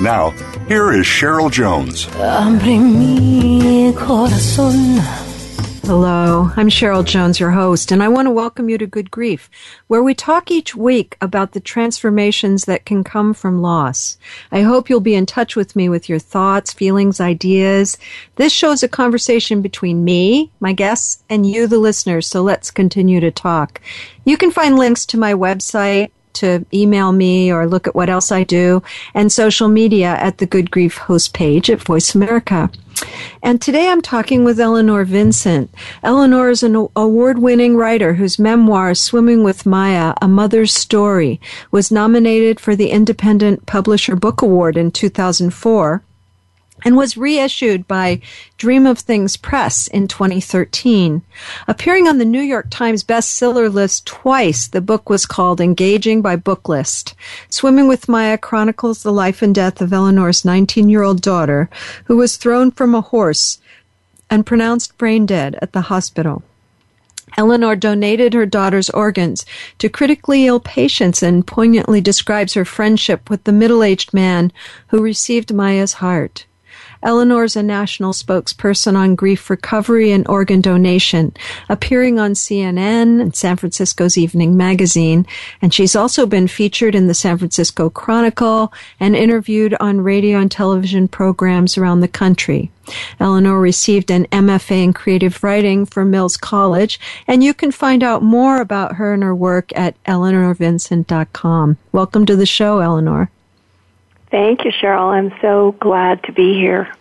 Now, here is Cheryl Jones. Hello, I'm Cheryl Jones, your host, and I want to welcome you to Good Grief, where we talk each week about the transformations that can come from loss. I hope you'll be in touch with me with your thoughts, feelings, ideas. This show is a conversation between me, my guests, and you, the listeners, so let's continue to talk. You can find links to my website, to email me or look at what else I do, and social media at the Good Grief host page at Voice America. And today I'm talking with Eleanor Vincent. Eleanor is an award winning writer whose memoir, Swimming with Maya, A Mother's Story, was nominated for the Independent Publisher Book Award in 2004 and was reissued by Dream of Things Press in 2013. Appearing on the New York Times bestseller list twice, the book was called Engaging by Booklist. Swimming with Maya chronicles the life and death of Eleanor's 19 year old daughter, who was thrown from a horse and pronounced brain dead at the hospital. Eleanor donated her daughter's organs to critically ill patients and poignantly describes her friendship with the middle aged man who received Maya's heart. Eleanor is a national spokesperson on grief recovery and organ donation, appearing on CNN and San Francisco's Evening Magazine, and she's also been featured in the San Francisco Chronicle and interviewed on radio and television programs around the country. Eleanor received an MFA in creative writing from Mills College, and you can find out more about her and her work at eleanorvincent.com. Welcome to the show, Eleanor. Thank you, Cheryl. I'm so glad to be here.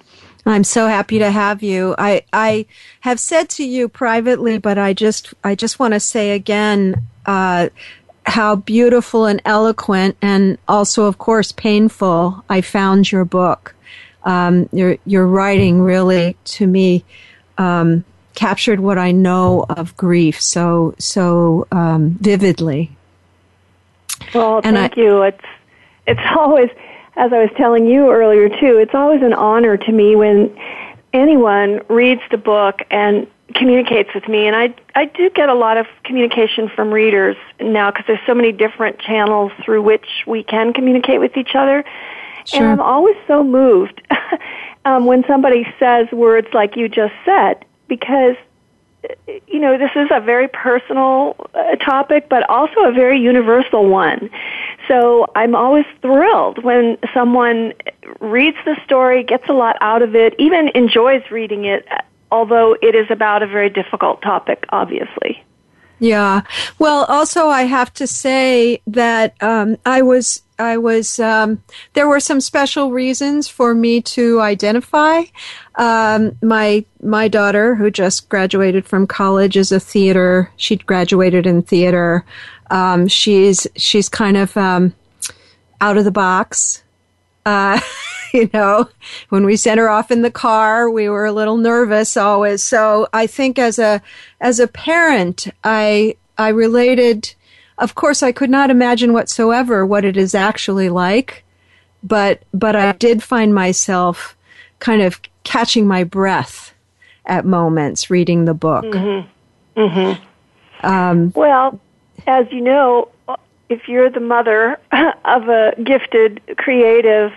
I'm so happy to have you. I I have said to you privately, but I just I just want to say again uh, how beautiful and eloquent, and also of course painful. I found your book. Um, your your writing really to me um, captured what I know of grief so so um, vividly. Well, and thank I, you. It's it's always as I was telling you earlier too, it's always an honor to me when anyone reads the book and communicates with me and I I do get a lot of communication from readers now because there's so many different channels through which we can communicate with each other sure. and I'm always so moved um, when somebody says words like you just said because you know, this is a very personal uh, topic, but also a very universal one. So I'm always thrilled when someone reads the story, gets a lot out of it, even enjoys reading it, although it is about a very difficult topic, obviously. Yeah. Well, also I have to say that um, I was I was um, there were some special reasons for me to identify. Um, my my daughter, who just graduated from college, is a theater. She graduated in theater. Um, she's she's kind of um, out of the box. Uh, you know, when we sent her off in the car, we were a little nervous always. So I think as a as a parent, I I related. Of course, I could not imagine whatsoever what it is actually like, but but I did find myself kind of catching my breath at moments reading the book. Mm-hmm. Mm-hmm. Um, well, as you know, if you're the mother of a gifted, creative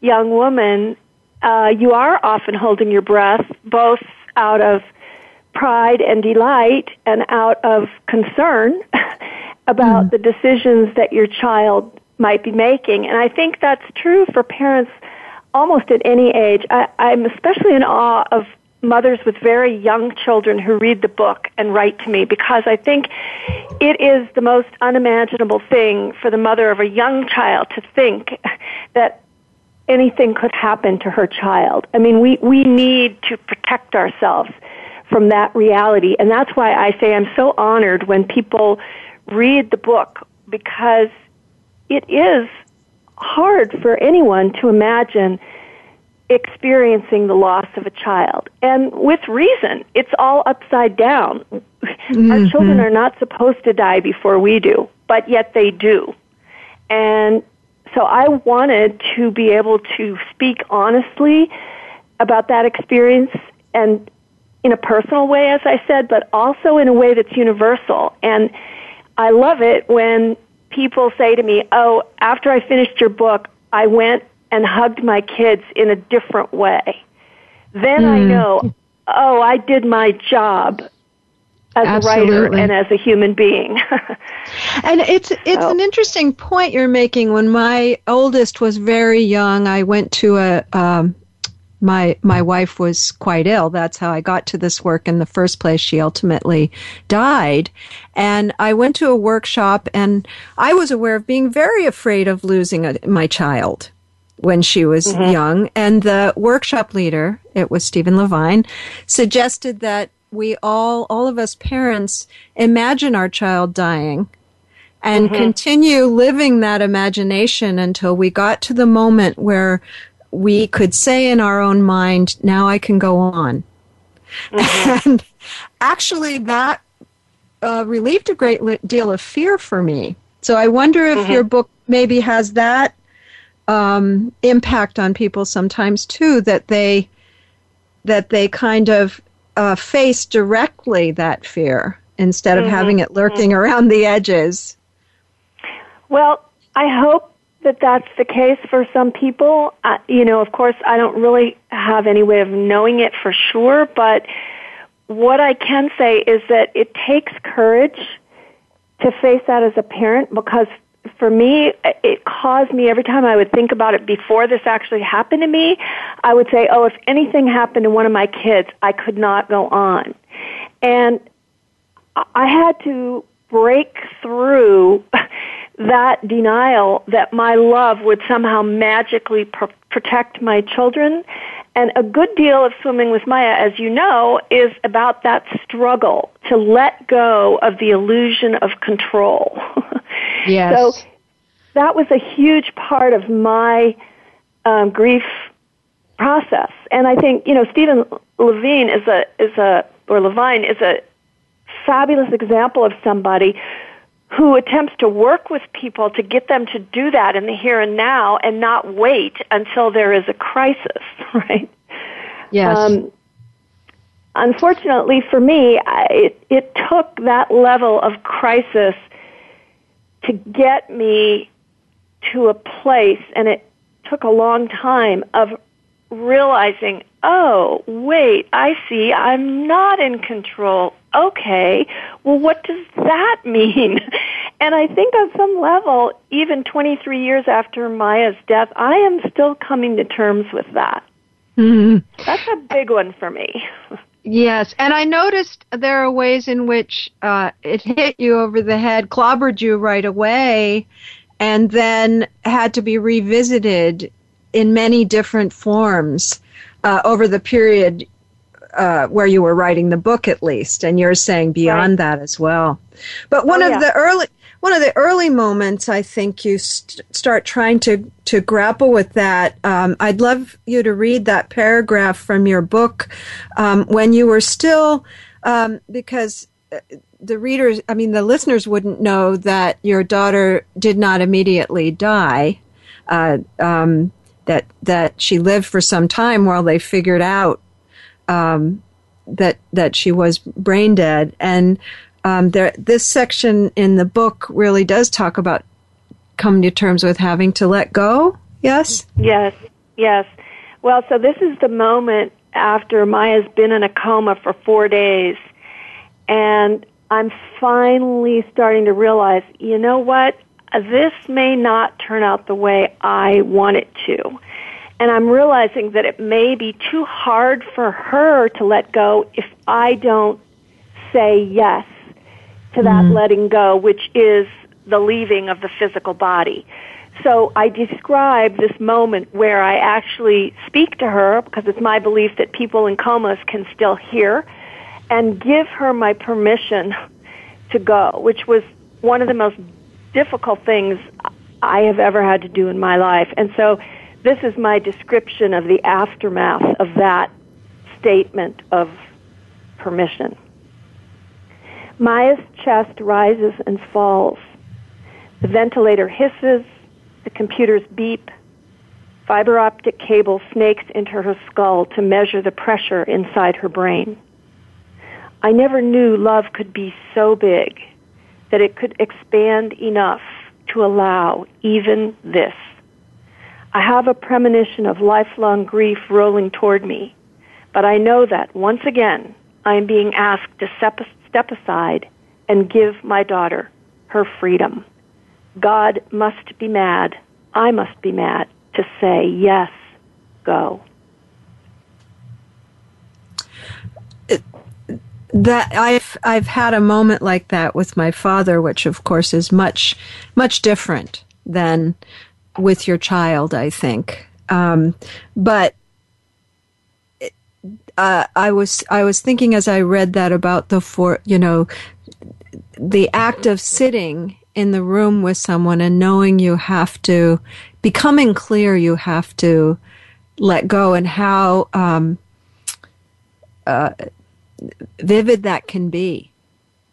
young woman, uh, you are often holding your breath, both out of pride and delight and out of concern about mm. the decisions that your child might be making. And I think that's true for parents almost at any age. I, I'm especially in awe of mothers with very young children who read the book and write to me because I think it is the most unimaginable thing for the mother of a young child to think that anything could happen to her child. I mean, we, we need to protect ourselves from that reality. And that's why I say I'm so honored when people read the book because it is hard for anyone to imagine experiencing the loss of a child. And with reason, it's all upside down. Mm-hmm. Our children are not supposed to die before we do, but yet they do. And so I wanted to be able to speak honestly about that experience and in a personal way, as I said, but also in a way that's universal. And I love it when people say to me, Oh, after I finished your book, I went and hugged my kids in a different way. Then mm. I hmm. know, oh, I did my job as Absolutely. a writer and as a human being. and it's it's so. an interesting point you're making. When my oldest was very young, I went to a um, my my wife was quite ill. That's how I got to this work in the first place. She ultimately died, and I went to a workshop, and I was aware of being very afraid of losing a, my child when she was mm-hmm. young. And the workshop leader, it was Stephen Levine, suggested that we all, all of us parents, imagine our child dying and mm-hmm. continue living that imagination until we got to the moment where we could say in our own mind, now I can go on. Mm-hmm. And actually, that uh, relieved a great deal of fear for me. So I wonder if mm-hmm. your book maybe has that um, impact on people sometimes too that they that they kind of uh, face directly that fear instead of mm-hmm. having it lurking mm-hmm. around the edges. Well, I hope that that's the case for some people. Uh, you know, of course, I don't really have any way of knowing it for sure, but what I can say is that it takes courage to face that as a parent because for me, it caused me every time I would think about it before this actually happened to me, I would say, oh, if anything happened to one of my kids, I could not go on. And I had to break through that denial that my love would somehow magically pr- protect my children. And a good deal of swimming with Maya, as you know, is about that struggle to let go of the illusion of control. Yes. So that was a huge part of my um, grief process. And I think, you know, Stephen Levine is a, is a, or Levine is a fabulous example of somebody who attempts to work with people to get them to do that in the here and now and not wait until there is a crisis, right? Yes. Um, unfortunately for me, I, it, it took that level of crisis to get me to a place, and it took a long time of realizing, oh, wait, I see, I'm not in control. Okay, well, what does that mean? And I think on some level, even 23 years after Maya's death, I am still coming to terms with that. Mm-hmm. That's a big one for me. Yes, and I noticed there are ways in which uh, it hit you over the head, clobbered you right away, and then had to be revisited in many different forms uh, over the period uh, where you were writing the book, at least. And you're saying beyond right. that as well. But one oh, of yeah. the early one of the early moments I think you st- start trying to to grapple with that. Um, I'd love you to read that paragraph from your book um, when you were still um, because uh, the readers, I mean, the listeners wouldn't know that your daughter did not immediately die. Uh, um, that that she lived for some time while they figured out um, that that she was brain dead, and um, there, this section in the book really does talk about coming to terms with having to let go. Yes? Yes, yes. Well, so this is the moment after Maya's been in a coma for four days, and I'm finally starting to realize, you know what? This may not turn out the way I want it to. And I'm realizing that it may be too hard for her to let go if I don't say yes to that mm-hmm. letting go, which is the leaving of the physical body. So I describe this moment where I actually speak to her because it's my belief that people in comas can still hear and give her my permission to go, which was one of the most difficult things I have ever had to do in my life. And so this is my description of the aftermath of that statement of permission. Maya's chest rises and falls. The ventilator hisses, the computers beep. Fiber optic cable snakes into her skull to measure the pressure inside her brain. I never knew love could be so big that it could expand enough to allow even this. I have a premonition of lifelong grief rolling toward me, but I know that once again I am being asked to step, step aside and give my daughter her freedom. God must be mad. I must be mad to say, yes, go. That I've I've had a moment like that with my father, which of course is much much different than with your child. I think, um, but uh, I was I was thinking as I read that about the for you know the act of sitting in the room with someone and knowing you have to becoming clear you have to let go and how um, uh, vivid that can be.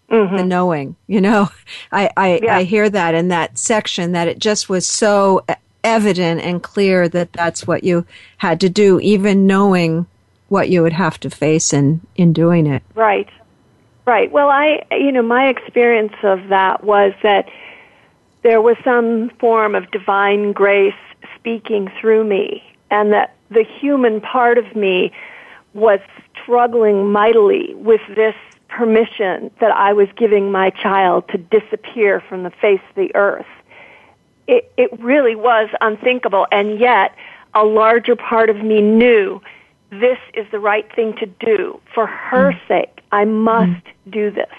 Mm-hmm. The knowing, you know, I I, yeah. I hear that in that section that it just was so evident and clear that that's what you had to do, even knowing what you would have to face in in doing it. Right, right. Well, I you know my experience of that was that there was some form of divine grace speaking through me, and that the human part of me was struggling mightily with this permission that I was giving my child to disappear from the face of the earth. It, it really was unthinkable, and yet a larger part of me knew this is the right thing to do for her mm. sake. I must mm. do this.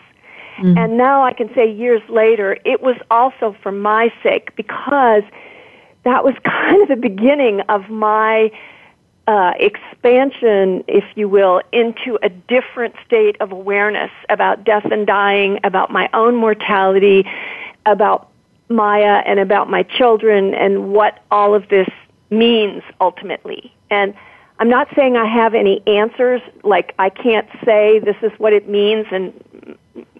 Mm. And now I can say years later, it was also for my sake because that was kind of the beginning of my uh, expansion, if you will, into a different state of awareness about death and dying, about my own mortality, about Maya and about my children and what all of this means ultimately. And I'm not saying I have any answers, like I can't say this is what it means and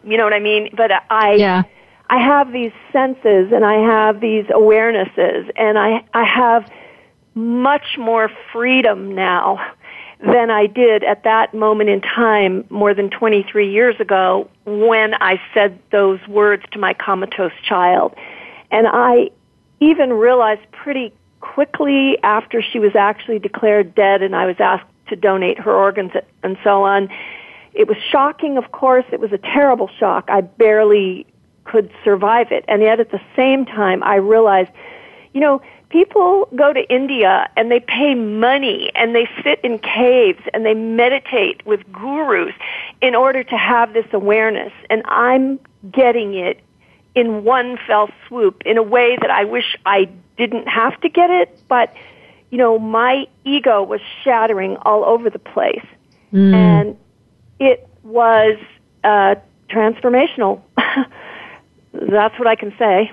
you know what I mean, but I yeah. I have these senses and I have these awarenesses and I I have much more freedom now than I did at that moment in time more than 23 years ago when I said those words to my comatose child. And I even realized pretty quickly after she was actually declared dead and I was asked to donate her organs and so on. It was shocking, of course. It was a terrible shock. I barely could survive it. And yet at the same time, I realized, you know, people go to India and they pay money and they sit in caves and they meditate with gurus in order to have this awareness. And I'm getting it in one fell swoop in a way that I wish I didn't have to get it, but you know, my ego was shattering all over the place. Mm. And it was uh, transformational. That's what I can say.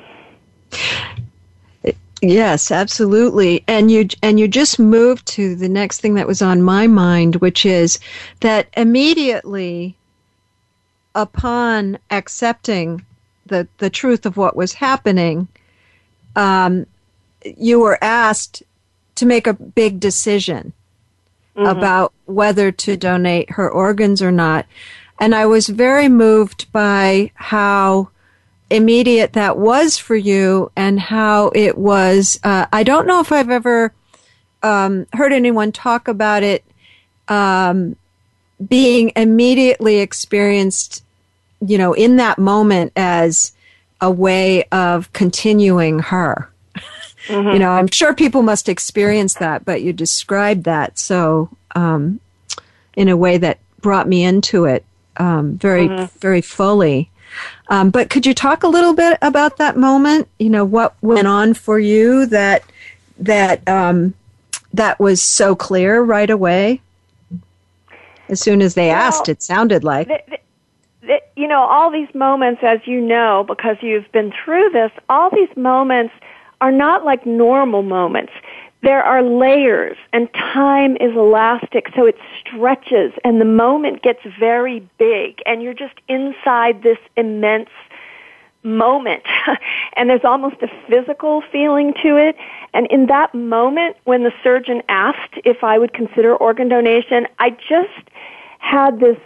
Yes, absolutely. And you and you just moved to the next thing that was on my mind, which is that immediately upon accepting the the truth of what was happening, um, you were asked to make a big decision mm-hmm. about whether to donate her organs or not. And I was very moved by how immediate that was for you and how it was. Uh, I don't know if I've ever um, heard anyone talk about it um, being immediately experienced, you know, in that moment as a way of continuing her. Mm-hmm. You know, I'm sure people must experience that, but you described that so um, in a way that brought me into it um, very, mm-hmm. very fully. Um, but could you talk a little bit about that moment? You know, what went on for you that that um, that was so clear right away? As soon as they well, asked, it sounded like. The, the, you know, all these moments, as you know, because you've been through this, all these moments are not like normal moments. There are layers, and time is elastic, so it stretches, and the moment gets very big, and you're just inside this immense moment. and there's almost a physical feeling to it. And in that moment, when the surgeon asked if I would consider organ donation, I just had this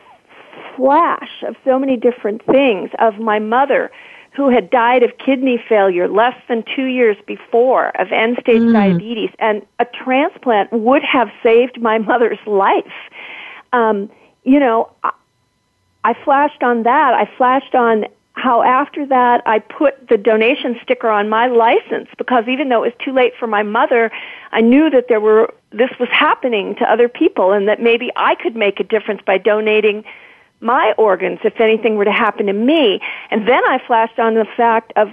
flash of so many different things of my mother who had died of kidney failure less than two years before of end stage mm. diabetes, and a transplant would have saved my mother's life. Um, you know, I, I flashed on that. I flashed on how after that I put the donation sticker on my license because even though it was too late for my mother, I knew that there were this was happening to other people and that maybe I could make a difference by donating my organs if anything were to happen to me. And then I flashed on the fact of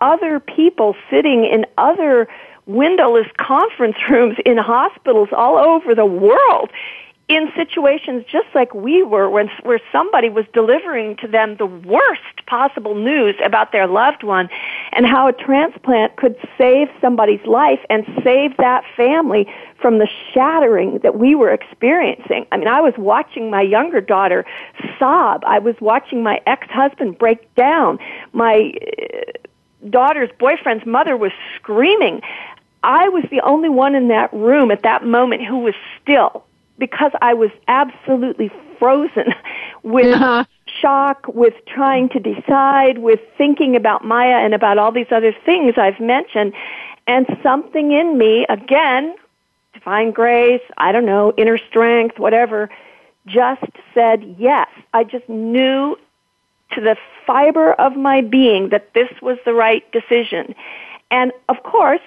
other people sitting in other windowless conference rooms in hospitals all over the world in situations just like we were when where somebody was delivering to them the worst possible news about their loved one and how a transplant could save somebody's life and save that family from the shattering that we were experiencing. I mean, I was watching my younger daughter sob. I was watching my ex-husband break down. My uh, daughter's boyfriend's mother was screaming. I was the only one in that room at that moment who was still because I was absolutely frozen with uh-huh. shock, with trying to decide, with thinking about Maya and about all these other things I've mentioned. And something in me, again, divine grace, I don't know, inner strength, whatever, just said yes. I just knew to the fiber of my being that this was the right decision. And of course,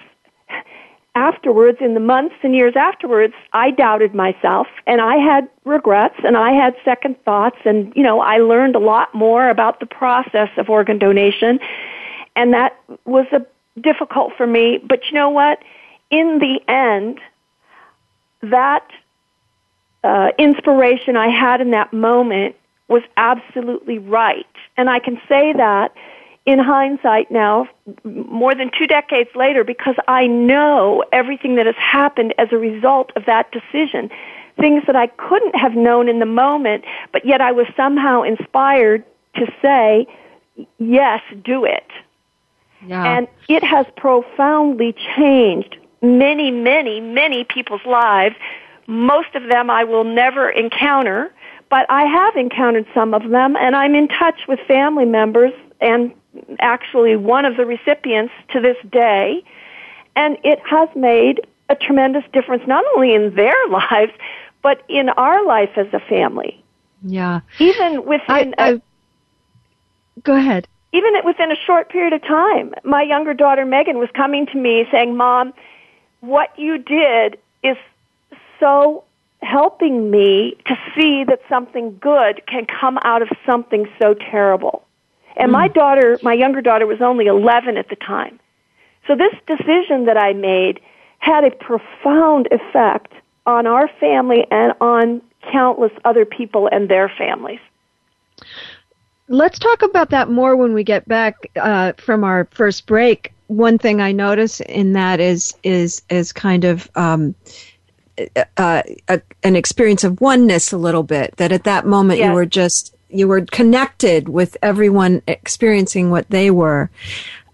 afterwards, in the months and years afterwards, I doubted myself and I had regrets and I had second thoughts and, you know, I learned a lot more about the process of organ donation and that was a, difficult for me. But you know what? In the end, that uh, inspiration I had in that moment was absolutely right. And I can say that in hindsight now, more than two decades later, because I know everything that has happened as a result of that decision. Things that I couldn't have known in the moment, but yet I was somehow inspired to say, yes, do it. Yeah. And it has profoundly changed many, many, many people's lives. Most of them I will never encounter, but I have encountered some of them, and I'm in touch with family members and actually one of the recipients to this day, and it has made a tremendous difference not only in their lives, but in our life as a family. Yeah. Even within. I, I, a, go ahead. Even within a short period of time, my younger daughter Megan was coming to me saying, "Mom, what you did is so helping me to see that something good can come out of something so terrible." And my daughter, my younger daughter was only 11 at the time. So this decision that I made had a profound effect on our family and on countless other people and their families. Let's talk about that more when we get back uh, from our first break. One thing I notice in that is is is kind of um, uh, a, an experience of oneness a little bit. That at that moment yes. you were just you were connected with everyone experiencing what they were.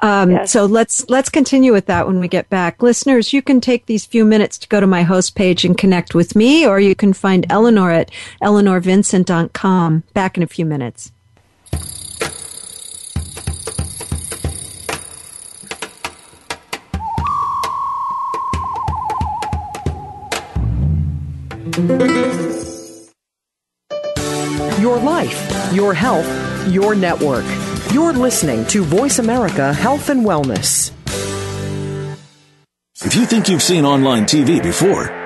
Um, yes. So let's let's continue with that when we get back, listeners. You can take these few minutes to go to my host page and connect with me, or you can find Eleanor at eleanorvincent.com. Back in a few minutes. Your life, your health, your network. You're listening to Voice America Health and Wellness. If you think you've seen online TV before,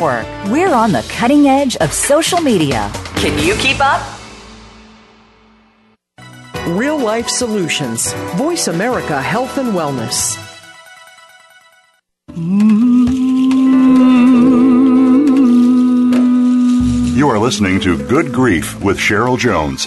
We're on the cutting edge of social media. Can you keep up? Real life solutions. Voice America Health and Wellness. You are listening to Good Grief with Cheryl Jones.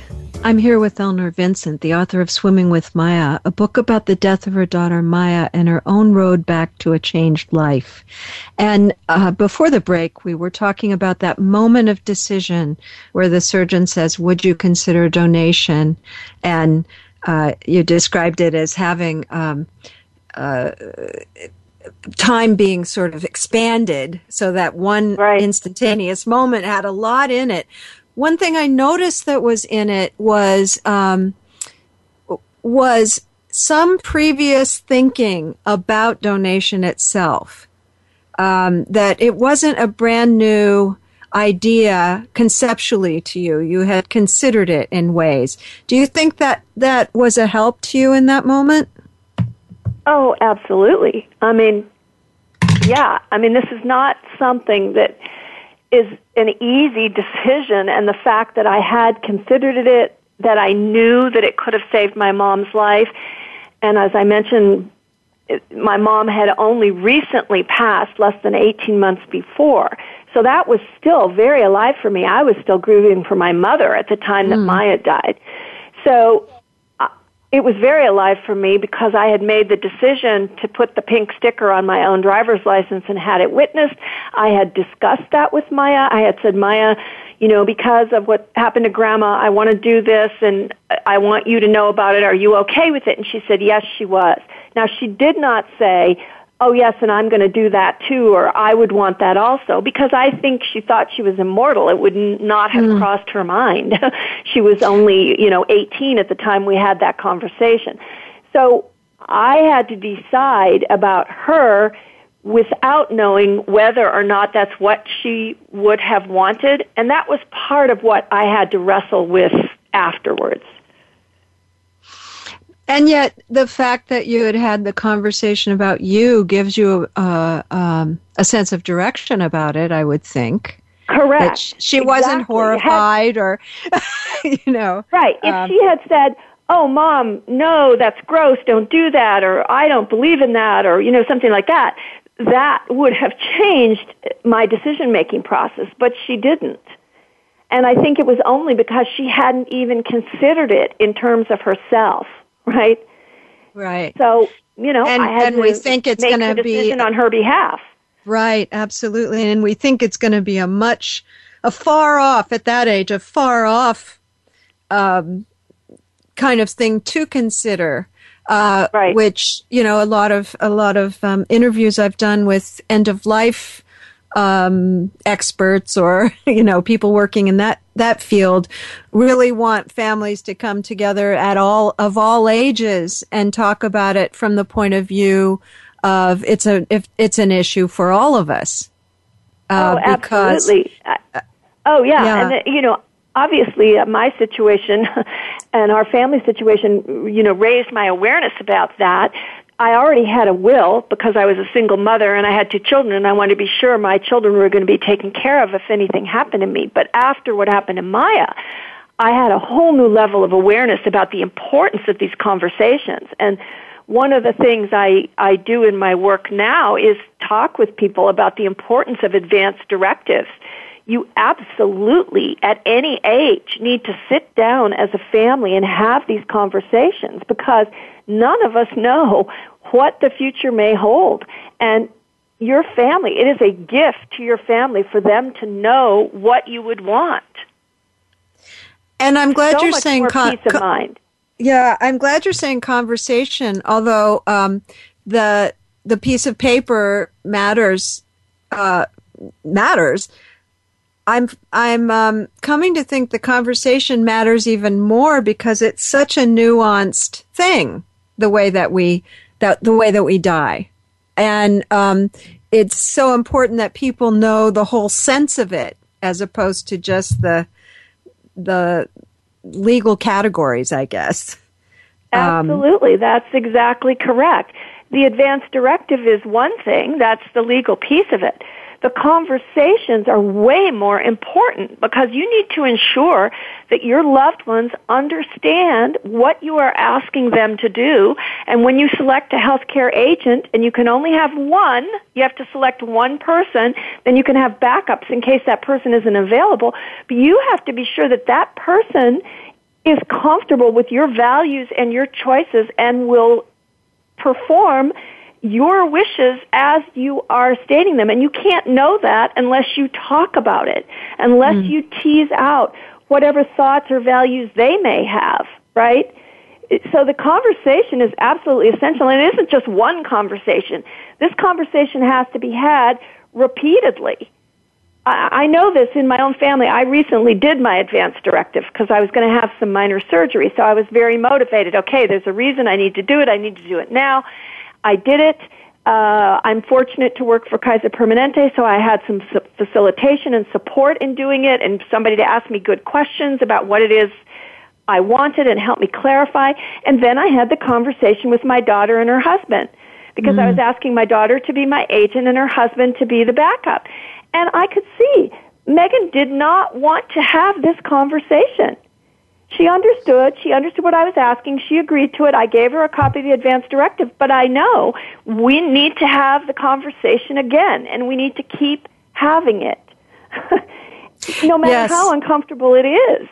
I'm here with Eleanor Vincent, the author of Swimming with Maya, a book about the death of her daughter Maya and her own road back to a changed life. And uh, before the break, we were talking about that moment of decision where the surgeon says, Would you consider donation? And uh, you described it as having. Um, uh, time being sort of expanded so that one right. instantaneous moment had a lot in it one thing I noticed that was in it was um, was some previous thinking about donation itself. Um, that it wasn't a brand new idea conceptually to you. You had considered it in ways. Do you think that that was a help to you in that moment? Oh, absolutely. I mean, yeah. I mean, this is not something that is an easy decision and the fact that I had considered it, that I knew that it could have saved my mom's life. And as I mentioned, my mom had only recently passed less than 18 months before. So that was still very alive for me. I was still grieving for my mother at the time that mm. Maya died. So it was very alive for me because I had made the decision to put the pink sticker on my own driver's license and had it witnessed. I had discussed that with Maya. I had said, Maya, you know, because of what happened to grandma, I want to do this and I want you to know about it. Are you okay with it? And she said, yes, she was. Now, she did not say, oh yes, and I'm going to do that too, or I would want that also, because I think she thought she was immortal. It would not have mm. crossed her mind. she was only, you know, 18 at the time we had that conversation. So I had to decide about her without knowing whether or not that's what she would have wanted, and that was part of what I had to wrestle with afterwards. And yet, the fact that you had had the conversation about you gives you a, um, a sense of direction about it, I would think. Correct. she, she exactly. wasn't horrified had, or, you know. Right. If um, she had said, oh, mom, no, that's gross, don't do that, or I don't believe in that, or, you know, something like that, that would have changed my decision making process, but she didn't. And I think it was only because she hadn't even considered it in terms of herself right? Right. So you know, and, I had and to we think it's going to be on her behalf. Right, absolutely, and we think it's going to be a much, a far off at that age, a far off, um, kind of thing to consider. Uh, right. Which you know, a lot of a lot of um, interviews I've done with end of life um, experts or you know people working in that that field really want families to come together at all of all ages and talk about it from the point of view of it's a if it's an issue for all of us. Uh, oh, absolutely. oh yeah, yeah. and uh, you know obviously uh, my situation and our family situation, you know, raised my awareness about that. I already had a will because I was a single mother and I had two children and I wanted to be sure my children were going to be taken care of if anything happened to me. But after what happened to Maya, I had a whole new level of awareness about the importance of these conversations. And one of the things I, I do in my work now is talk with people about the importance of advanced directives. You absolutely, at any age, need to sit down as a family and have these conversations because none of us know what the future may hold. And your family, it is a gift to your family for them to know what you would want. And I'm glad so you're saying con- peace of mind. Yeah, I'm glad you're saying conversation. Although um, the the piece of paper matters uh, matters. I'm I'm um, coming to think the conversation matters even more because it's such a nuanced thing. The way that we that the way that we die, and um, it's so important that people know the whole sense of it as opposed to just the the legal categories, I guess. Um, Absolutely, um, that's exactly correct. The advance directive is one thing, that's the legal piece of it. The conversations are way more important because you need to ensure that your loved ones understand what you are asking them to do. And when you select a healthcare agent and you can only have one, you have to select one person, then you can have backups in case that person isn't available. But you have to be sure that that person is comfortable with your values and your choices and will perform your wishes as you are stating them. And you can't know that unless you talk about it, unless mm. you tease out whatever thoughts or values they may have, right? So the conversation is absolutely essential, and it isn't just one conversation. This conversation has to be had repeatedly. I know this in my own family. I recently did my advance directive because I was going to have some minor surgery, so I was very motivated. Okay, there's a reason I need to do it. I need to do it now. I did it. Uh, I'm fortunate to work for Kaiser Permanente, so I had some su- facilitation and support in doing it, and somebody to ask me good questions about what it is I wanted and help me clarify. And then I had the conversation with my daughter and her husband because mm. I was asking my daughter to be my agent and her husband to be the backup. And I could see Megan did not want to have this conversation. She understood. She understood what I was asking. She agreed to it. I gave her a copy of the advance directive. But I know we need to have the conversation again, and we need to keep having it, no matter yes. how uncomfortable it is.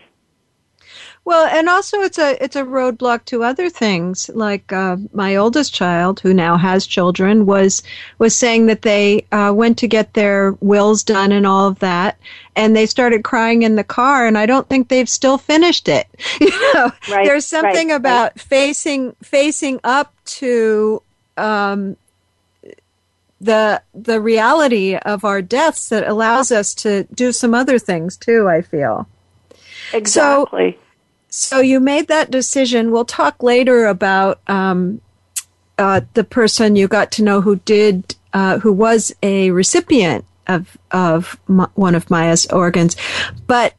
Well, and also it's a it's a roadblock to other things. Like uh, my oldest child, who now has children, was was saying that they uh, went to get their wills done and all of that, and they started crying in the car. And I don't think they've still finished it. You know, right, there's something right, about right. facing facing up to. Um, the the reality of our deaths that allows us to do some other things too. I feel exactly. So, so you made that decision. We'll talk later about um, uh, the person you got to know who did, uh, who was a recipient of of one of Maya's organs. But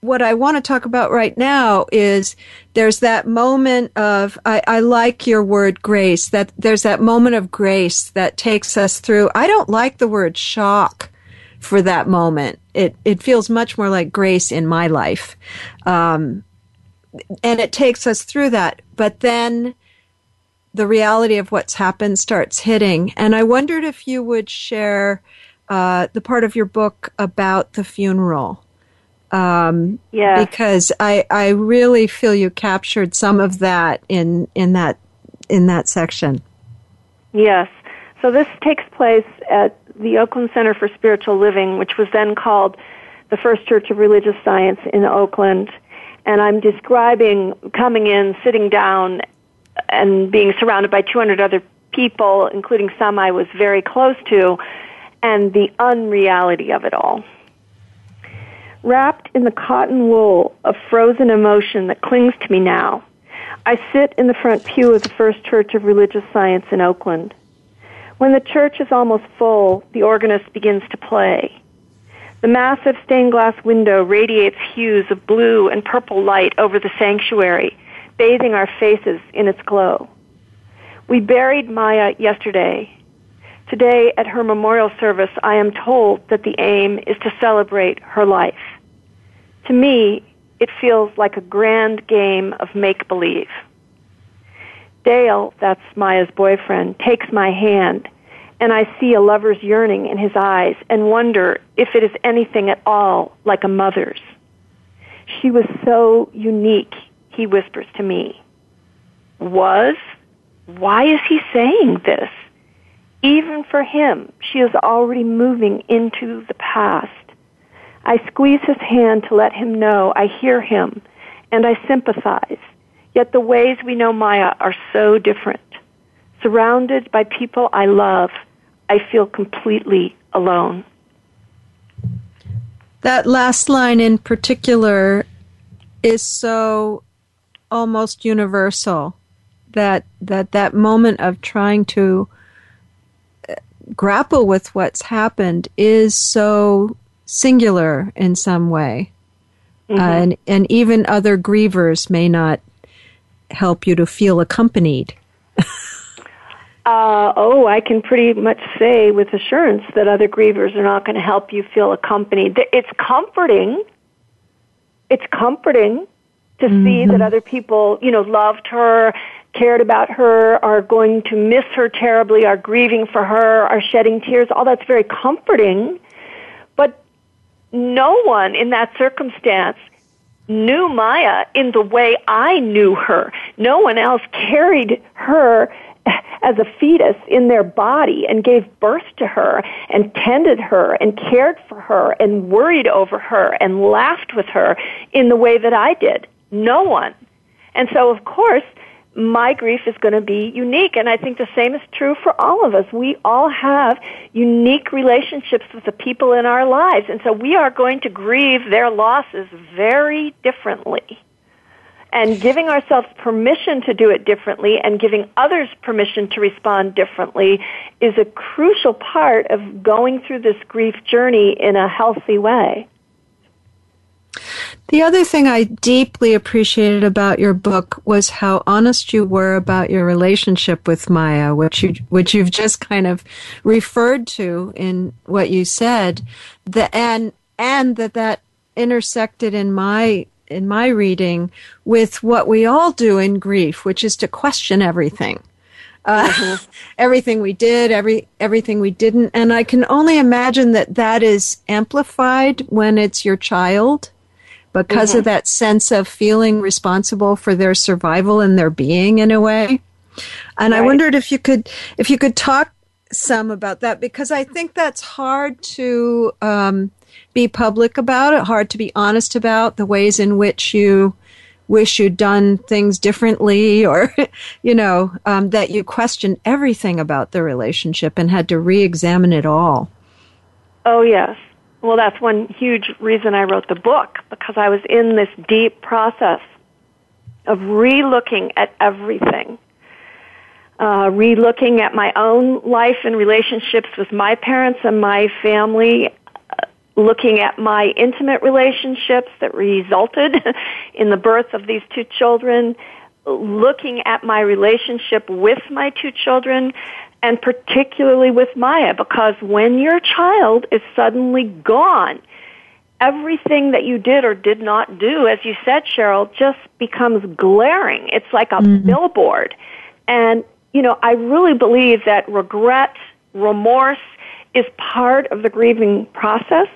what I want to talk about right now is there's that moment of I, I like your word grace. That there's that moment of grace that takes us through. I don't like the word shock for that moment. It it feels much more like grace in my life, um, and it takes us through that. But then the reality of what's happened starts hitting, and I wondered if you would share uh, the part of your book about the funeral. Um, yeah, because I I really feel you captured some of that in in that in that section. Yes. So this takes place at the Oakland Center for Spiritual Living, which was then called the First Church of Religious Science in Oakland. And I'm describing coming in, sitting down, and being surrounded by 200 other people, including some I was very close to, and the unreality of it all. Wrapped in the cotton wool of frozen emotion that clings to me now, I sit in the front pew of the First Church of Religious Science in Oakland. When the church is almost full, the organist begins to play. The massive stained glass window radiates hues of blue and purple light over the sanctuary, bathing our faces in its glow. We buried Maya yesterday. Today, at her memorial service, I am told that the aim is to celebrate her life. To me, it feels like a grand game of make believe. Dale, that's Maya's boyfriend, takes my hand, and I see a lover's yearning in his eyes and wonder if it is anything at all like a mother's. She was so unique, he whispers to me. Was? Why is he saying this? Even for him, she is already moving into the past. I squeeze his hand to let him know I hear him and I sympathize. Yet the ways we know Maya are so different. Surrounded by people I love, I feel completely alone. That last line in particular is so almost universal that that that moment of trying to uh, grapple with what's happened is so singular in some way. Mm-hmm. Uh, and and even other grievers may not help you to feel accompanied? Uh, oh, I can pretty much say with assurance that other grievers are not going to help you feel accompanied. It's comforting. It's comforting to mm-hmm. see that other people, you know, loved her, cared about her, are going to miss her terribly, are grieving for her, are shedding tears. All that's very comforting. But no one in that circumstance knew Maya in the way I knew her. No one else carried her as a fetus in their body and gave birth to her and tended her and cared for her and worried over her and laughed with her in the way that I did. No one. And so, of course, my grief is going to be unique. And I think the same is true for all of us. We all have unique relationships with the people in our lives. And so we are going to grieve their losses very differently. And giving ourselves permission to do it differently and giving others permission to respond differently is a crucial part of going through this grief journey in a healthy way. The other thing I deeply appreciated about your book was how honest you were about your relationship with Maya, which you which you've just kind of referred to in what you said, the and and that that intersected in my in my reading with what we all do in grief, which is to question everything. Uh, mm-hmm. everything we did, every everything we didn't, and I can only imagine that that is amplified when it's your child because mm-hmm. of that sense of feeling responsible for their survival and their being in a way. And right. I wondered if you could if you could talk some about that because I think that's hard to um, be public about it, hard to be honest about the ways in which you wish you'd done things differently or you know um, that you questioned everything about the relationship and had to re-examine it all oh yes well, that's one huge reason I wrote the book because I was in this deep process of re-looking at everything. Uh, re-looking at my own life and relationships with my parents and my family, uh, looking at my intimate relationships that resulted in the birth of these two children, looking at my relationship with my two children, and particularly with Maya, because when your child is suddenly gone, everything that you did or did not do, as you said, Cheryl, just becomes glaring. It's like a mm-hmm. billboard. And, you know, I really believe that regret, remorse is part of the grieving process.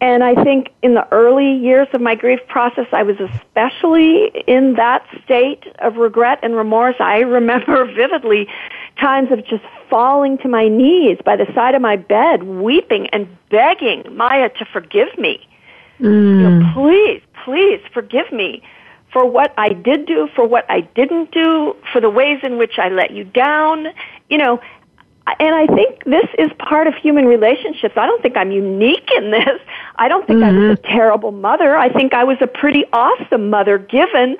And I think in the early years of my grief process, I was especially in that state of regret and remorse. I remember vividly times of just falling to my knees by the side of my bed, weeping and begging Maya to forgive me. Mm. You know, please, please forgive me for what I did do, for what I didn't do, for the ways in which I let you down. You know, and I think this is part of human relationships. I don't think I'm unique in this. I don't think mm-hmm. I was a mm-hmm. terrible mother. I think I was a pretty awesome mother given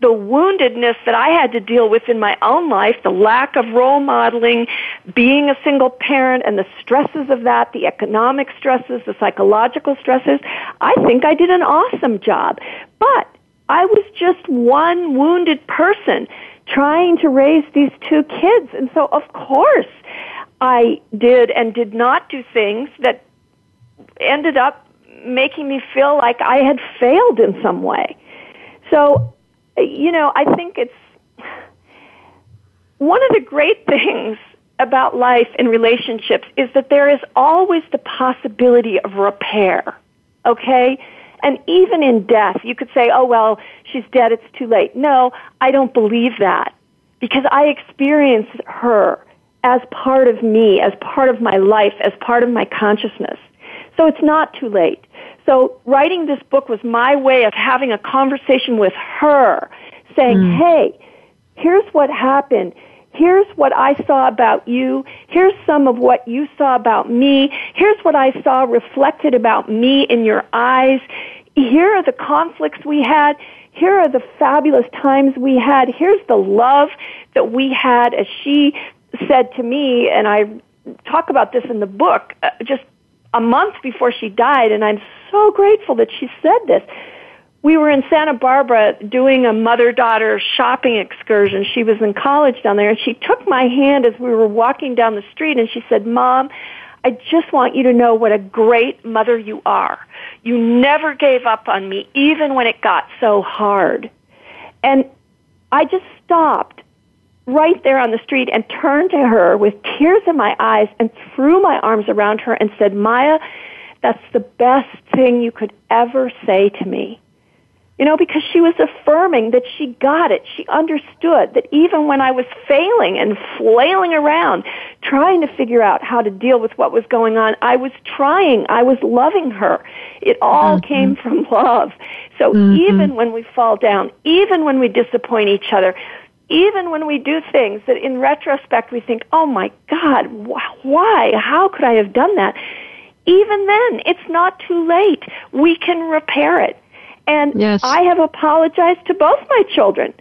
the woundedness that I had to deal with in my own life, the lack of role modeling, being a single parent and the stresses of that, the economic stresses, the psychological stresses, I think I did an awesome job. But I was just one wounded person trying to raise these two kids. And so, of course, I did and did not do things that ended up making me feel like I had failed in some way. So, you know, I think it's one of the great things about life and relationships is that there is always the possibility of repair. Okay? And even in death, you could say, oh, well, she's dead, it's too late. No, I don't believe that because I experienced her as part of me, as part of my life, as part of my consciousness. So it's not too late. So writing this book was my way of having a conversation with her, saying, mm. hey, here's what happened. Here's what I saw about you. Here's some of what you saw about me. Here's what I saw reflected about me in your eyes. Here are the conflicts we had. Here are the fabulous times we had. Here's the love that we had as she said to me, and I talk about this in the book, uh, just a month before she died, and I'm so grateful that she said this. We were in Santa Barbara doing a mother daughter shopping excursion. She was in college down there, and she took my hand as we were walking down the street, and she said, Mom, I just want you to know what a great mother you are. You never gave up on me, even when it got so hard. And I just stopped right there on the street and turned to her with tears in my eyes and threw my arms around her and said, Maya, that's the best thing you could ever say to me. You know, because she was affirming that she got it. She understood that even when I was failing and flailing around, trying to figure out how to deal with what was going on, I was trying. I was loving her. It all mm-hmm. came from love. So mm-hmm. even when we fall down, even when we disappoint each other, even when we do things that in retrospect we think, oh my God, why? How could I have done that? Even then, it's not too late. We can repair it. And yes. I have apologized to both my children.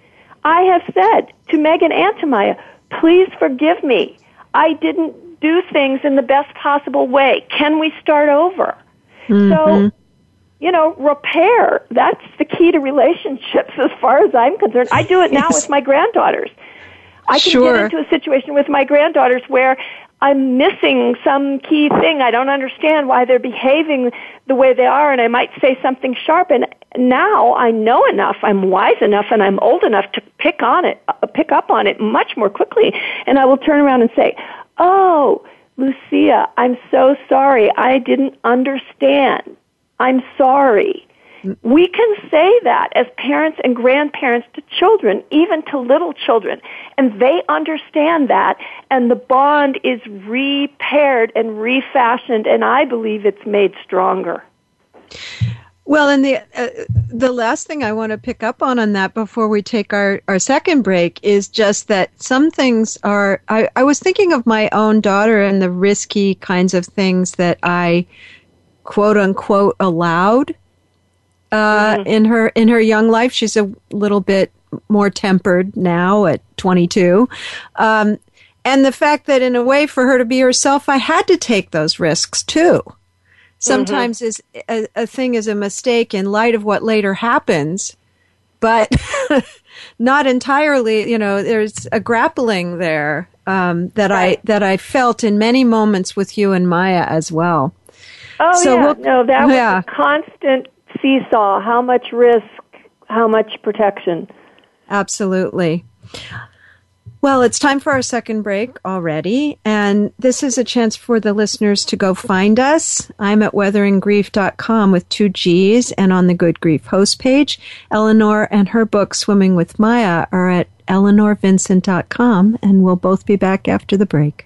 I have said to Megan and to Maya, please forgive me. I didn't do things in the best possible way. Can we start over? Mm-hmm. So you know, repair. That's the key to relationships as far as I'm concerned. I do it now yes. with my granddaughters. I can sure. get into a situation with my granddaughters where I'm missing some key thing. I don't understand why they're behaving the way they are and I might say something sharp and now I know enough, I'm wise enough and I'm old enough to pick on it, uh, pick up on it much more quickly and I will turn around and say, "Oh, Lucia, I'm so sorry. I didn't understand. I'm sorry. We can say that as parents and grandparents to children, even to little children, and they understand that, and the bond is repaired and refashioned, and I believe it's made stronger. Well, and the uh, the last thing I want to pick up on on that before we take our, our second break is just that some things are. I, I was thinking of my own daughter and the risky kinds of things that I quote unquote allowed uh, mm-hmm. in her in her young life. She's a little bit more tempered now at 22. Um, and the fact that in a way for her to be herself, I had to take those risks too. Sometimes mm-hmm. is a, a thing is a mistake in light of what later happens, but not entirely. You know, there's a grappling there um, that right. I that I felt in many moments with you and Maya as well. Oh so yeah, we'll, no, that yeah. was a constant seesaw. How much risk? How much protection? Absolutely. Well, it's time for our second break already, and this is a chance for the listeners to go find us. I'm at weatheringgrief.com with two G's and on the Good Grief host page. Eleanor and her book, Swimming with Maya, are at eleanorvincent.com, and we'll both be back after the break.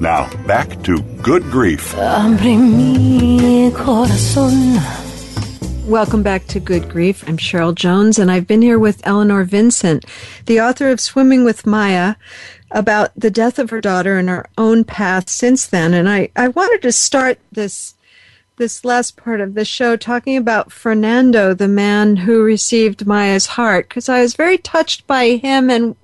Now, back to Good Grief. Welcome back to Good Grief. I'm Cheryl Jones, and I've been here with Eleanor Vincent, the author of Swimming with Maya, about the death of her daughter and her own path since then. And I, I wanted to start this this last part of the show talking about Fernando, the man who received Maya's heart, because I was very touched by him and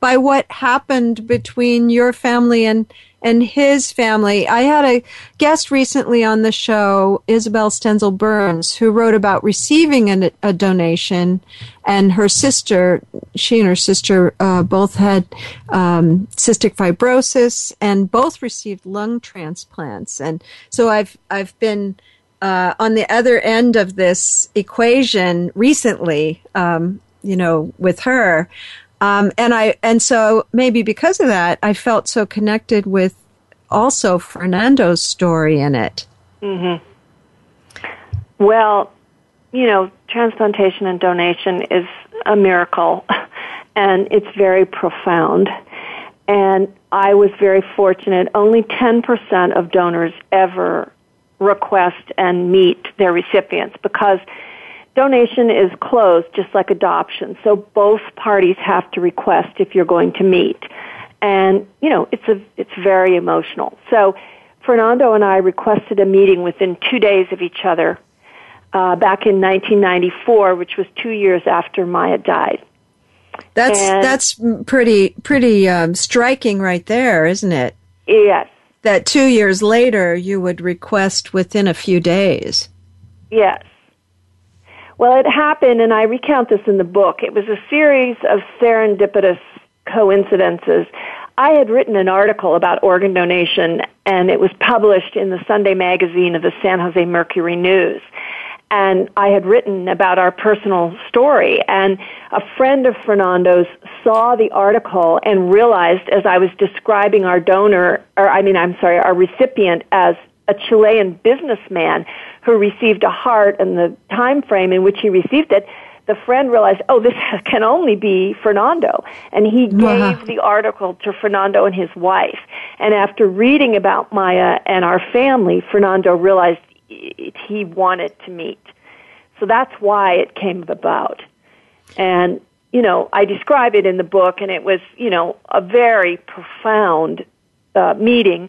by what happened between your family and and his family. I had a guest recently on the show, Isabel Stenzel Byrnes, who wrote about receiving a, a donation, and her sister, she and her sister uh, both had um, cystic fibrosis, and both received lung transplants. And so I've I've been. Uh, on the other end of this equation recently, um, you know, with her, um, and I and so maybe because of that, I felt so connected with also Fernando's story in it. Mm-hmm. Well, you know, transplantation and donation is a miracle, and it's very profound. And I was very fortunate. Only 10% of donors ever request and meet their recipients because donation is closed just like adoption. So both parties have to request if you're going to meet. And, you know, it's a, it's very emotional. So Fernando and I requested a meeting within two days of each other uh, back in 1994, which was two years after Maya died. That's and that's pretty pretty um, striking right there, isn't it? Yes. That two years later you would request within a few days. Yes. Well, it happened, and I recount this in the book. It was a series of serendipitous coincidences. I had written an article about organ donation, and it was published in the Sunday magazine of the San Jose Mercury News. And I had written about our personal story, and a friend of Fernando's saw the article and realized as I was describing our donor, or I mean, I'm sorry, our recipient as a Chilean businessman who received a heart and the time frame in which he received it, the friend realized, oh, this can only be Fernando. And he gave the article to Fernando and his wife. And after reading about Maya and our family, Fernando realized he wanted to meet. So that's why it came about. And, you know, I describe it in the book, and it was, you know, a very profound uh, meeting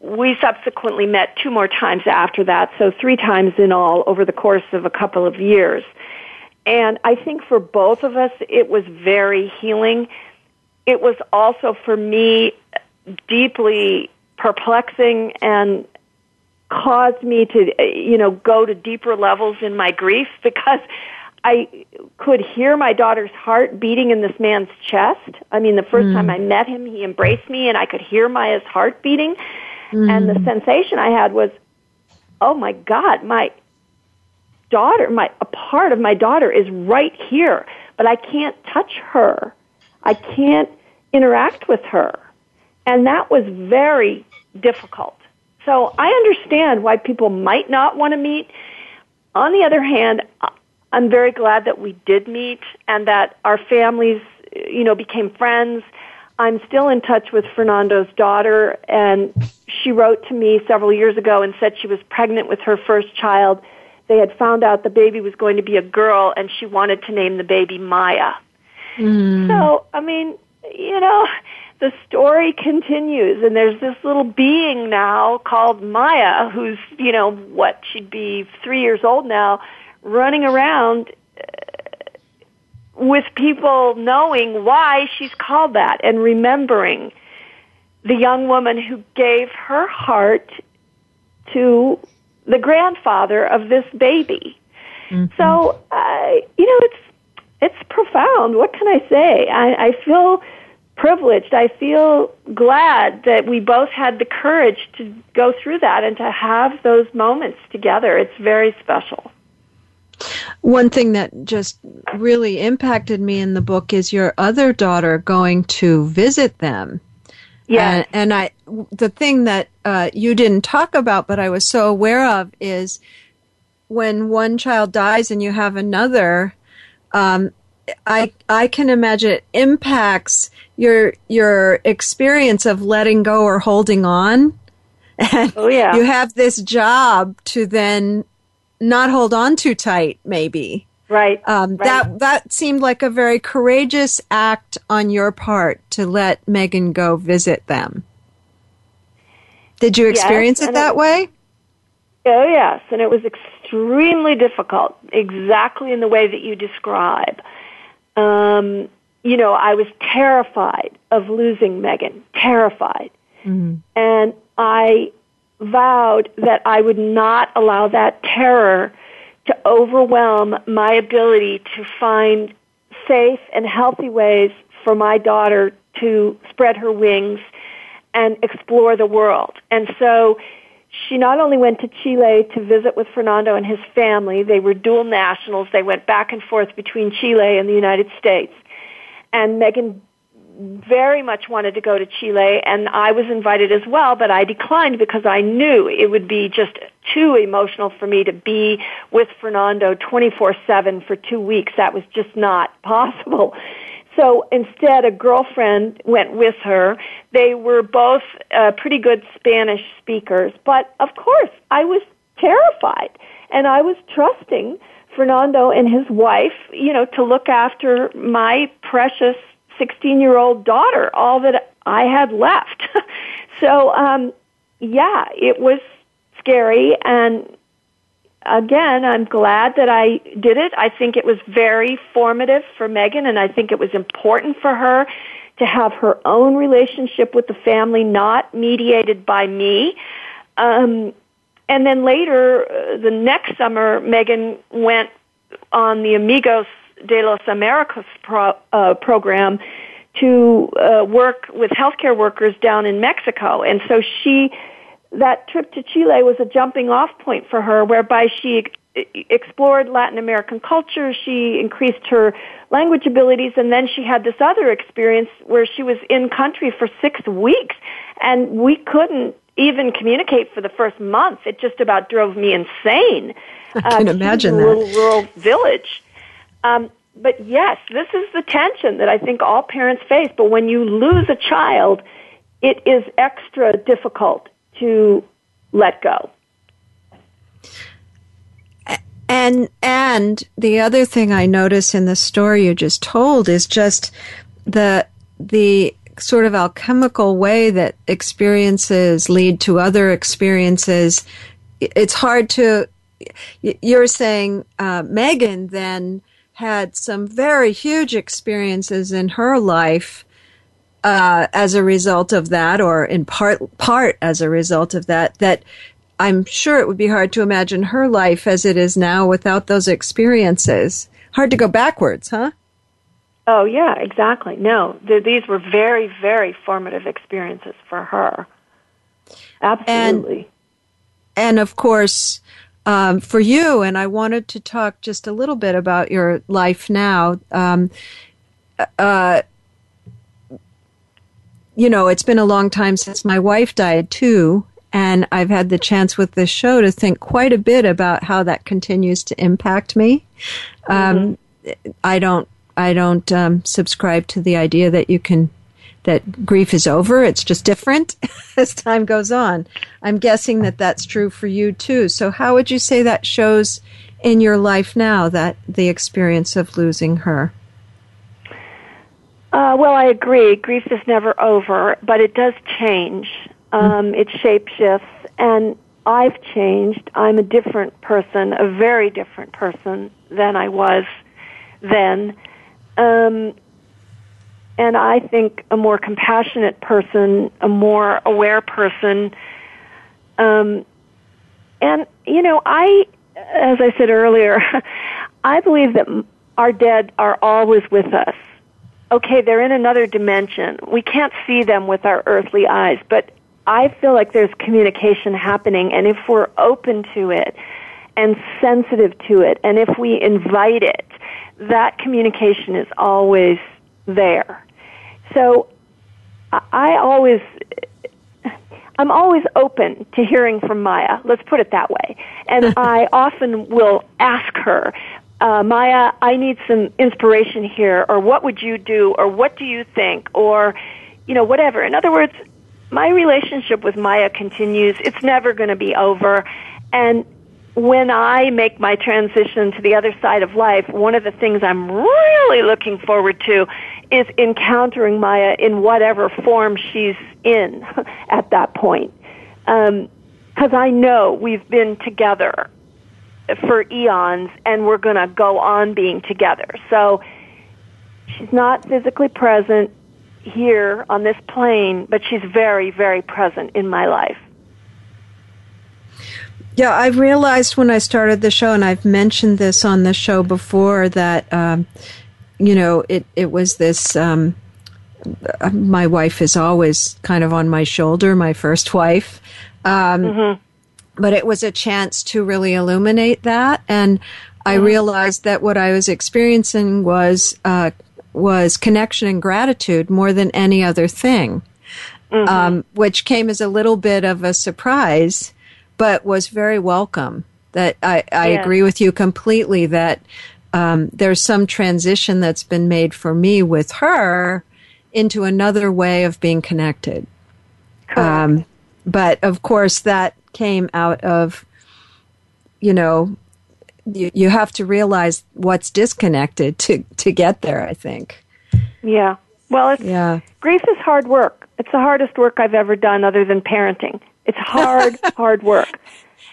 we subsequently met two more times after that, so three times in all over the course of a couple of years. And I think for both of us, it was very healing. It was also for me deeply perplexing and caused me to, you know, go to deeper levels in my grief because I could hear my daughter's heart beating in this man's chest. I mean, the first mm. time I met him, he embraced me and I could hear Maya's heart beating. Mm. And the mm. sensation I had was, oh my God, my daughter, my a part of my daughter is right here, but I can't touch her. I can't interact with her. And that was very difficult So I understand why people might not want to meet. On the other hand, I'm very glad that we did meet and that our families, you know, became friends. I'm still in touch with Fernando's daughter and she wrote to me several years ago and said she was pregnant with her first child. They had found out the baby was going to be a girl and she wanted to name the baby Maya. Mm. So, I mean, you know, the story continues and there's this little being now called Maya who's, you know, what she'd be 3 years old now running around with people knowing why she's called that and remembering the young woman who gave her heart to the grandfather of this baby. Mm-hmm. So, uh, you know, it's it's profound. What can I say? I, I feel privileged. I feel glad that we both had the courage to go through that and to have those moments together. It's very special. One thing that just really impacted me in the book is your other daughter going to visit them. Yeah. And, and I, the thing that uh, you didn't talk about, but I was so aware of is when one child dies and you have another, um, I I can imagine it impacts your your experience of letting go or holding on. And oh yeah. You have this job to then not hold on too tight, maybe. Right. Um, right. That that seemed like a very courageous act on your part to let Megan go visit them. Did you experience yes, it that it, way? Oh yes, and it was extremely difficult, exactly in the way that you describe. Um, you know, I was terrified of losing Megan, terrified, mm-hmm. and I vowed that I would not allow that terror to overwhelm my ability to find safe and healthy ways for my daughter to spread her wings and explore the world. And so she not only went to Chile to visit with Fernando and his family, they were dual nationals. They went back and forth between Chile and the United States. And Megan very much wanted to go to Chile and I was invited as well, but I declined because I knew it would be just too emotional for me to be with Fernando 24-7 for two weeks. That was just not possible. So instead, a girlfriend went with her. They were both uh, pretty good Spanish speakers, but of course, I was terrified and I was trusting Fernando and his wife, you know, to look after my precious 16 year old daughter, all that I had left. so, um, yeah, it was scary. And again, I'm glad that I did it. I think it was very formative for Megan, and I think it was important for her to have her own relationship with the family, not mediated by me. Um, and then later, uh, the next summer, Megan went on the Amigos de los Americas pro, uh, program to uh, work with healthcare workers down in Mexico. And so she, that trip to Chile was a jumping off point for her whereby she explored Latin American culture, she increased her language abilities, and then she had this other experience where she was in country for six weeks and we couldn't even communicate for the first month. It just about drove me insane. I can uh, imagine that. A little rural village. Um, but yes, this is the tension that I think all parents face. But when you lose a child, it is extra difficult to let go. And and the other thing I notice in the story you just told is just the the sort of alchemical way that experiences lead to other experiences. It's hard to. You're saying uh, Megan then had some very huge experiences in her life uh, as a result of that, or in part part as a result of that. That I'm sure it would be hard to imagine her life as it is now without those experiences. Hard to go backwards, huh? Oh yeah, exactly. No, th- these were very, very formative experiences for her. Absolutely. And, and of course, um, for you, and I wanted to talk just a little bit about your life now. Um, uh, you know, it's been a long time since my wife died too, And I've had the chance with this show to think quite a bit about how that continues to impact me. Um, mm-hmm. I don't, I don't um, subscribe to the idea that you can, that grief is over. It's just different as time goes on. I'm guessing that that's true for you too. So how would you say that shows in your life now that the experience of losing her? Uh, well, I agree. Grief is never over, but it does change. Um, it shape shifts, and I've changed. I'm a different person, a very different person than I was then. Um, and I think a more compassionate person, a more aware person. Um, and, you know, I, as I said earlier, I believe that our dead are always with us okay, they're in another dimension. We can't see them with our earthly eyes, but I feel like there's communication happening, and if we're open to it and sensitive to it, and if we invite it, that communication is always there. So I always, I'm always open to hearing from Maya. Let's put it that way. And I often will ask her, uh, Maya, I need some inspiration here, or what would you do, or what do you think, or, you know, whatever. In other words, my relationship with Maya continues. It's never going to be over. And when I make my transition to the other side of life, one of the things I'm really looking forward to is encountering Maya in whatever form she's in at that point. Because um, I know we've been together for eons and we're going to go on being together. So she's not physically present here on this plane, but she's very, very present in my life. Yeah, I realized when I started the show, and I've mentioned this on the show before, that um, you know it it was this. Um, my wife is always kind of on my shoulder, my first wife. Um, mm-hmm but it was a chance to really illuminate that. And I mm-hmm. realized that what I was experiencing was, uh, was connection and gratitude more than any other thing. Mm-hmm. Um, which came as a little bit of a surprise, but was very welcome. That I, I yeah. agree with you completely that um, there's some transition that's been made for me with her into another way of being connected. Um, but of course, that came out of, you know, you, you have to realize what's disconnected to, to get there, I think. Yeah. Well, it's, yeah. grief is hard work. It's the hardest work I've ever done other than parenting. It's hard, hard work.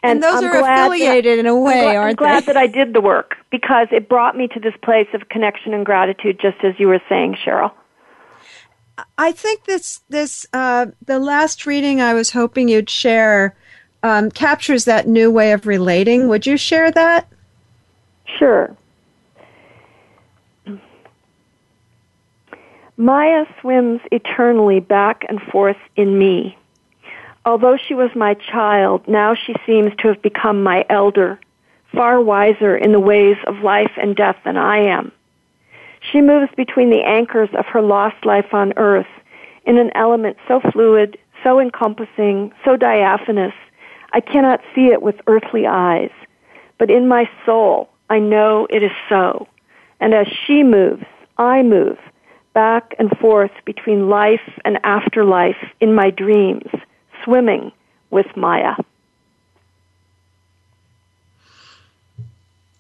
And, and those I'm are affiliated in a way, I'm glad, aren't they? I'm glad that I did the work because it brought me to this place of connection and gratitude, just as you were saying, Cheryl. I think this this uh, the last reading I was hoping you'd share um, captures that new way of relating. Would you share that? Sure. Maya swims eternally back and forth in me. Although she was my child, now she seems to have become my elder, far wiser in the ways of life and death than I am. She moves between the anchors of her lost life on earth in an element so fluid, so encompassing, so diaphanous, I cannot see it with earthly eyes, but in my soul, I know it is so. And as she moves, I move back and forth between life and afterlife in my dreams, swimming with Maya.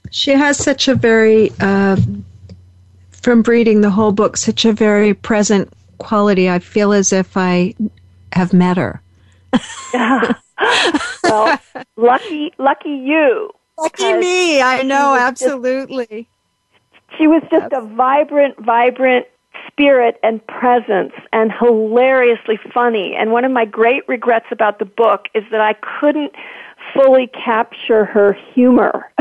She has such a very, uh, from reading the whole book, such a very present quality. I feel as if I have met her. yeah. well, lucky, lucky you. Lucky me. I know, absolutely. Just, she was just a vibrant, vibrant spirit and presence and hilariously funny. And one of my great regrets about the book is that I couldn't fully capture her humor.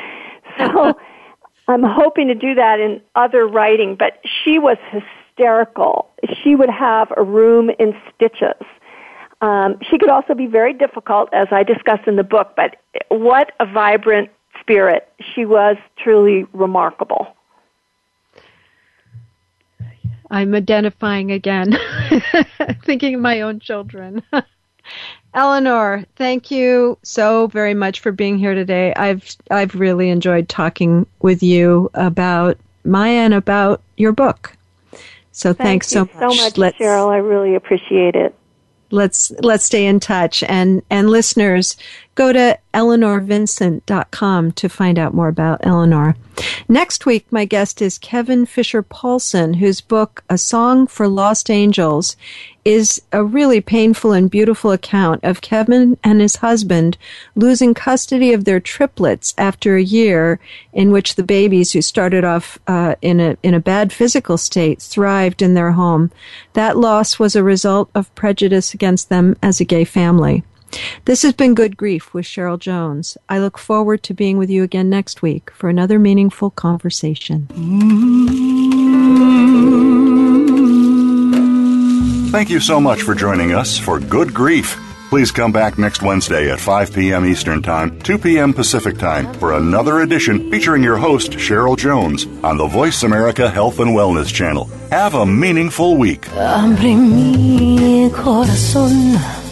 so I'm hoping to do that in other writing, but she was hysterical. She would have a room in stitches um, she could also be very difficult, as I discuss in the book, but what a vibrant spirit. She was truly remarkable. I'm identifying again, thinking of my own children. Eleanor, thank you so very much for being here today. I've I've really enjoyed talking with you about Maya and about your book. So Thank thanks so much. so much, let's, Cheryl. I really appreciate it. Let's let's stay in touch and and listeners, go to eleanorvincent.com to find out more about Eleanor. Next week, my guest is Kevin Fisher Paulson, whose book, A Song for Lost Angels, is a really painful and beautiful account of Kevin and his husband losing custody of their triplets after a year in which the babies who started off uh, in a in a bad physical state thrived in their home. That loss was a result of prejudice against them as a gay family. This has been Good Grief with Cheryl Jones. I look forward to being with you again next week for another meaningful conversation. Thank you so much for joining us for Good Grief. Please come back next Wednesday at 5 p.m. Eastern Time, 2 p.m. Pacific Time for another edition featuring your host, Cheryl Jones, on the Voice America Health and Wellness Channel. Have a meaningful week. Abre mi corazón